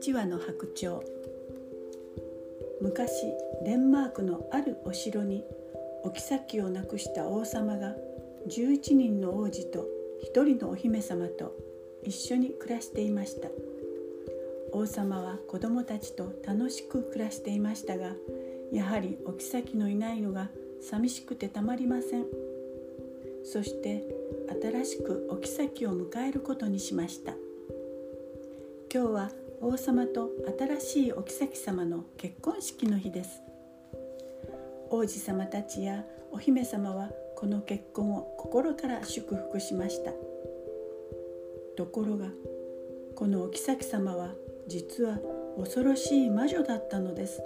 11羽の白鳥。昔デンマークのあるお城にお妃を亡くした王様が11人の王子と1人のお姫様と一緒に暮らしていました。王様は子供たちと楽しく暮らしていましたがやはりお妃のいないのが寂しくてたまりません。そして新しくお妃を迎えることにしました。今日は王様と新しいお妃様の結婚式の日です。王子様たちやお姫様はこの結婚を心から祝福しました。ところがこのお妃様は実は恐ろしい魔女だったのです。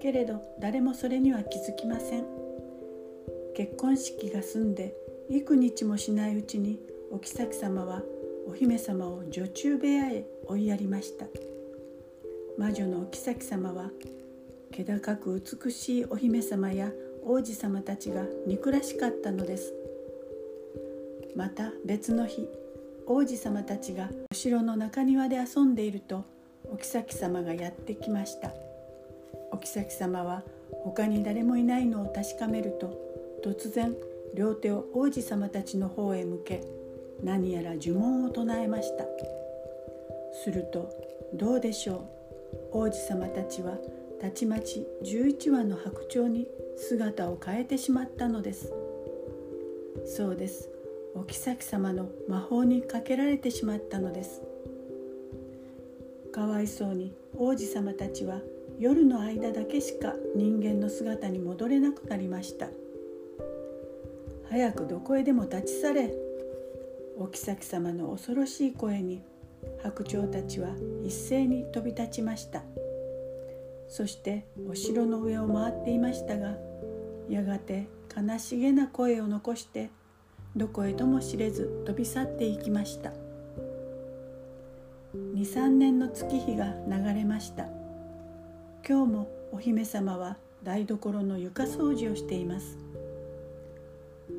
けれど誰もそれには気づきません。結婚式が済んで幾日もしないうちにお妃様はお姫様を女中部屋へ追いやりました。魔女のお妃様は気高く美しいお姫様や王子様たちが憎らしかったのです。また別の日王子様たちがお城の中庭で遊んでいるとお妃様がやってきました。お妃様は他に誰もいないのを確かめると突然両手を王子様たちの方へ向け何やら呪文を唱えました。するとどうでしょう。王子様たちはたちまち11羽の白鳥に姿を変えてしまったのです。そうです。お妃様の魔法にかけられてしまったのです。かわいそうに王子様たちは夜の間だけしか人間の姿に戻れなくなりました。早くどこへでも立ち去れ。お妃様の恐ろしい声に白鳥たちは一斉に飛び立ちました。そしてお城の上を回っていましたがやがて悲しげな声を残してどこへとも知れず飛び去っていきました。23年の月日が流れました。今日もお姫様は台所の床掃除をしています。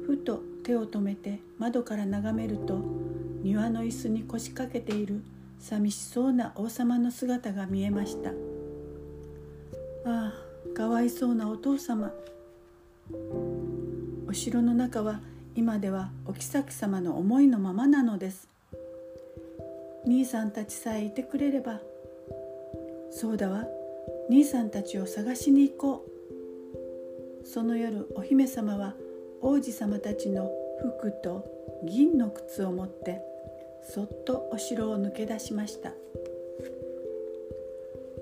ふと手を止めて窓から眺めると庭の椅子に腰掛けている寂しそうな王様の姿が見えました。ああかわいそうなお父様。お城の中は今ではお妃様の思いのままなのです。兄さんたちさえいてくれればそうだわ。兄さんたちを探しに行こう。その夜お姫様は王子様たちの服と銀の靴を持ってそっとお城を抜け出しました。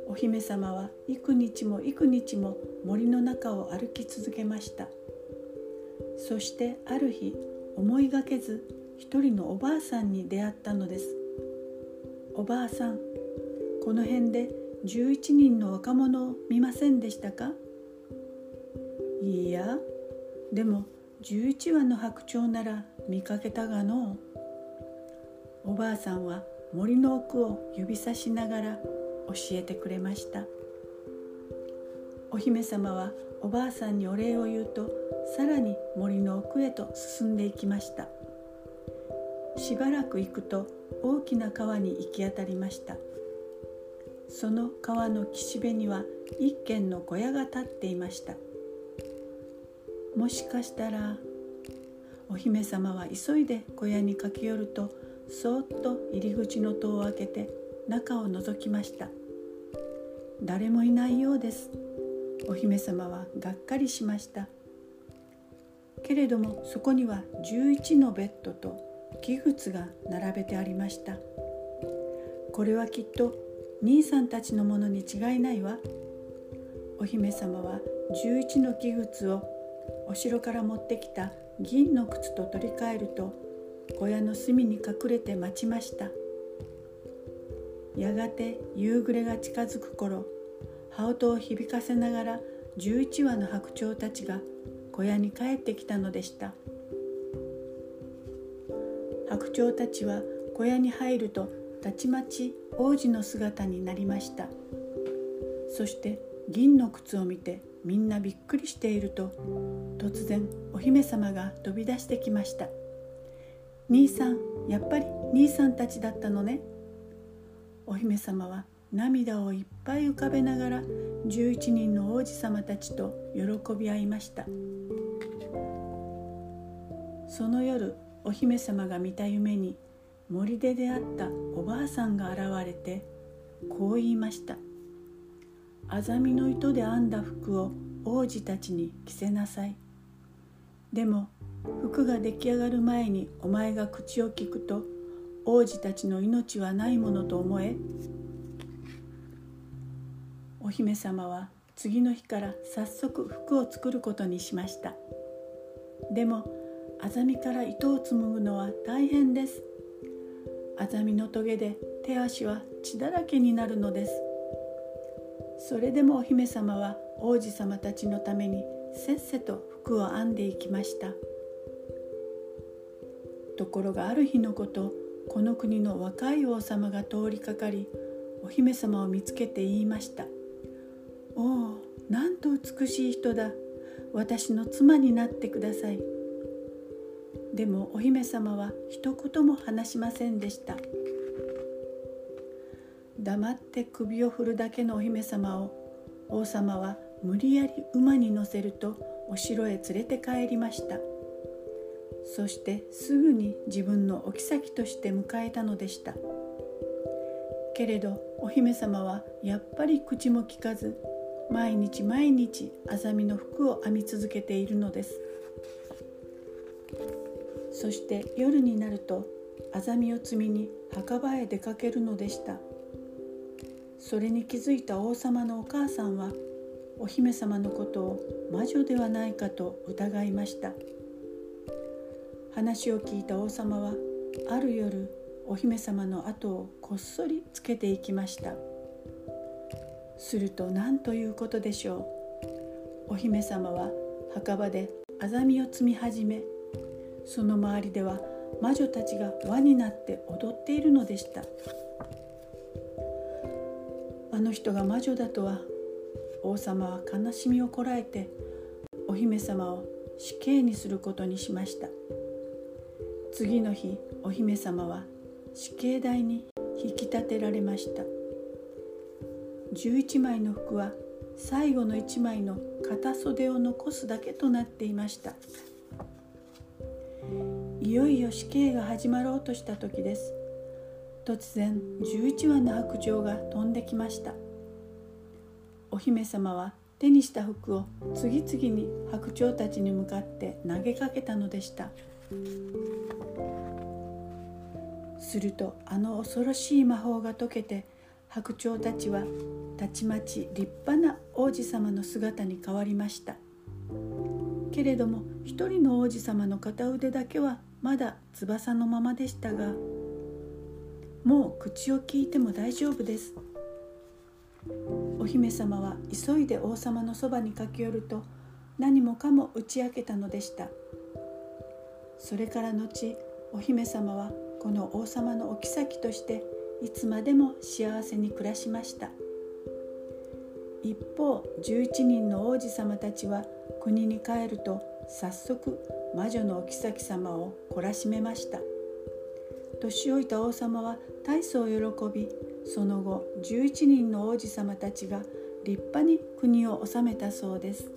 お姫様は幾日も幾日も森の中を歩き続けました。そしてある日思いがけず一人のおばあさんに出会ったのです。おばあさんこの辺で11人の若者を見ませんでしたか？いいやでも11羽の白鳥なら見かけたがのおばあさんは森の奥を指さしながら教えてくれました。お姫様はおばあさんにお礼を言うとさらに森の奥へと進んでいきました。しばらく行くと大きな川に行き当たりました。その川の岸辺には一軒の小屋が建っていました。もしかしたらお姫様は急いで小屋に駆け寄るとそーっと入り口の戸を開けて中を覗きました。誰もいないようです。お姫様はがっかりしました。けれどもそこには11のベッドと器物が並べてありました。これはきっと兄さんたちのものに違いないわ。お姫様は11の器物をお城から持ってきた銀の靴と取り替えると小屋の隅に隠れて待ちました。やがて夕暮れが近づく頃羽音を響かせながら11羽の白鳥たちが小屋に帰ってきたのでした。白鳥たちは小屋に入るとたちまち王子の姿になりました。そして銀の靴を見てみんなびっくりしていると突然お姫様が飛び出してきました「兄さんやっぱり兄さんたちだったのね」お姫様は涙をいっぱい浮かべながら11人の王子様たちと喜び合いました。その夜お姫様が見た夢に森で出会ったおばあさんが現れてこう言いました「あざみの糸で編んだ服を王子たちに着せなさい」でも服が出来上がる前にお前が口を聞くと王子たちの命はないものと思え。お姫様は次の日から早速服を作ることにしました。でもあざみから糸を紡ぐのは大変です。あざみのトゲで手足は血だらけになるのです。それでもお姫様は王子様たちのためにせっせと服を編んでいきました。ところがある日のことこの国の若い王様が通りかかりお姫様を見つけて言いました「おおなんと美しい人だ。私の妻になってください」でもお姫様は一言も話しませんでした。黙って首を振るだけのお姫様を王様は無理やり馬に乗せるとお城へ連れて帰りました。そしてすぐに自分のお妃として迎えたのでした。けれどお姫様はやっぱり口も聞かず毎日毎日あざみの服を編み続けているのです。そして夜になるとあざみを摘みに墓場へ出かけるのでした。それに気づいた王様のお母さんはお姫様のことを魔女ではないかと疑いました。話を聞いた王様はある夜お姫様の後をこっそりつけていきました。すると何ということでしょう。お姫様は墓場であざみを摘み始めその周りでは魔女たちが輪になって踊っているのでした。あの人が魔女だとは王様は悲しみをこらえてお姫様を死刑にすることにしました。次の日お姫様は死刑台に引き立てられました。11枚の服は最後の1枚の片袖を残すだけとなっていました。いよいよ死刑が始まろうとした時です。突然11羽の白鳥が飛んできました。お姫様は手にした服を次々に白鳥たちに向かって投げかけたのでした。するとあの恐ろしい魔法が解けて白鳥たちはたちまち立派な王子様の姿に変わりました。けれども一人の王子様の片腕だけはまだ翼のままでしたがもう口を聞いても大丈夫です。お姫様は急いで王様のそばに駆け寄ると何もかも打ち明けたのでした。それから後お姫様はこの王様のお妃としていつまでも幸せに暮らしました。一方11人の王子様たちは国に帰ると早速魔女のお妃様を懲らしめました。年老いた王様は大層喜びその後11人の王子様たちが立派に国を治めたそうです。